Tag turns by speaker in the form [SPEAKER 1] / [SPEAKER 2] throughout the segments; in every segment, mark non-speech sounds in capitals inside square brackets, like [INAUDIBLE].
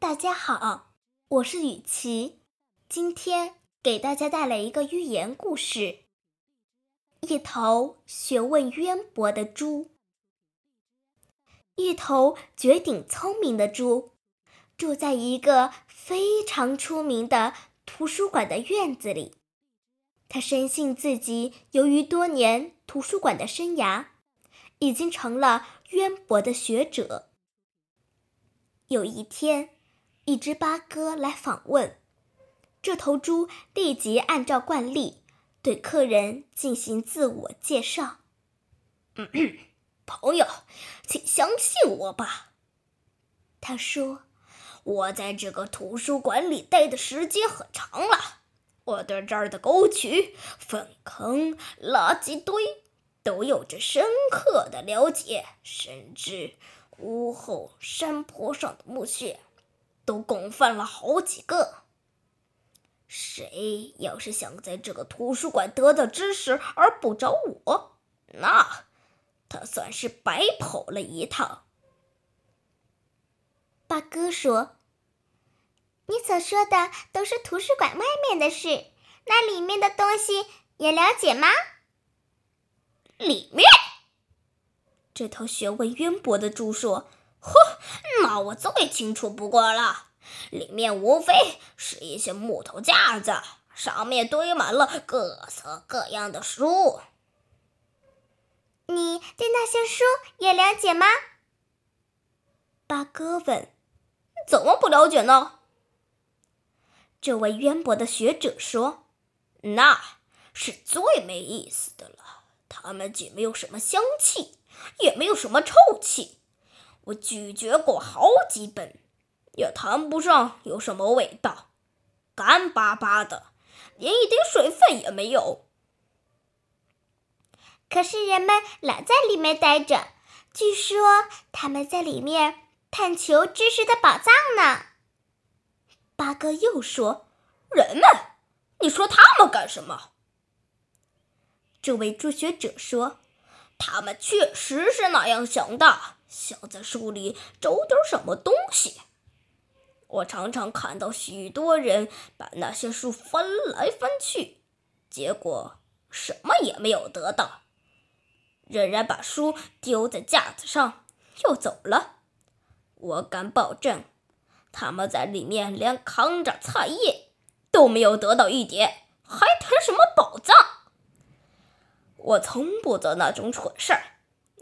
[SPEAKER 1] 大家好，我是雨琪，今天给大家带来一个寓言故事。一头学问渊博的猪，一头绝顶聪明的猪，住在一个非常出名的图书馆的院子里。他深信自己由于多年图书馆的生涯，已经成了渊博的学者。有一天。一只八哥来访问，这头猪立即按照惯例对客人进行自我介绍：“ [COUGHS]
[SPEAKER 2] 朋友，请相信我吧。”
[SPEAKER 1] 他说：“
[SPEAKER 2] 我在这个图书馆里待的时间很长了，我对这儿的沟渠、粪坑、垃圾堆都有着深刻的了解，甚至屋后山坡上的木屑。”都共犯了好几个。谁要是想在这个图书馆得到知识而不找我，那他算是白跑了一趟。
[SPEAKER 1] 八哥说：“你所说的都是图书馆外面的事，那里面的东西也了解吗？”
[SPEAKER 2] 里面，这头学问渊博的猪说。呵，那我最清楚不过了。里面无非是一些木头架子，上面堆满了各色各样的书。
[SPEAKER 1] 你对那些书也了解吗？八哥问。
[SPEAKER 2] 怎么不了解呢？
[SPEAKER 1] 这位渊博的学者说：“
[SPEAKER 2] 那是最没意思的了。它们既没有什么香气，也没有什么臭气。”我咀嚼过好几本，也谈不上有什么味道，干巴巴的，连一点水分也没有。
[SPEAKER 1] 可是人们老在里面待着，据说他们在里面探求知识的宝藏呢。
[SPEAKER 2] 八哥又说：“人们，你说他们干什么？”
[SPEAKER 1] 这位助学者说：“
[SPEAKER 2] 他们确实是那样想的。”想在书里找点什么东西，我常常看到许多人把那些书翻来翻去，结果什么也没有得到，仍然把书丢在架子上又走了。我敢保证，他们在里面连糠渣菜叶都没有得到一点，还谈什么宝藏？我从不做那种蠢事儿。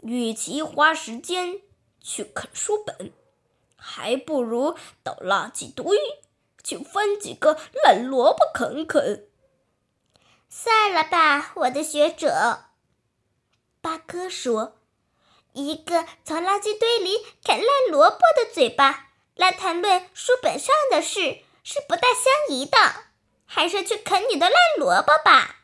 [SPEAKER 2] 与其花时间去啃书本，还不如到垃圾堆去翻几个烂萝卜啃啃。
[SPEAKER 1] 算了吧，我的学者。八哥说：“一个从垃圾堆里啃烂萝卜的嘴巴来谈论书本上的事，是不大相宜的。还是去啃你的烂萝卜吧。”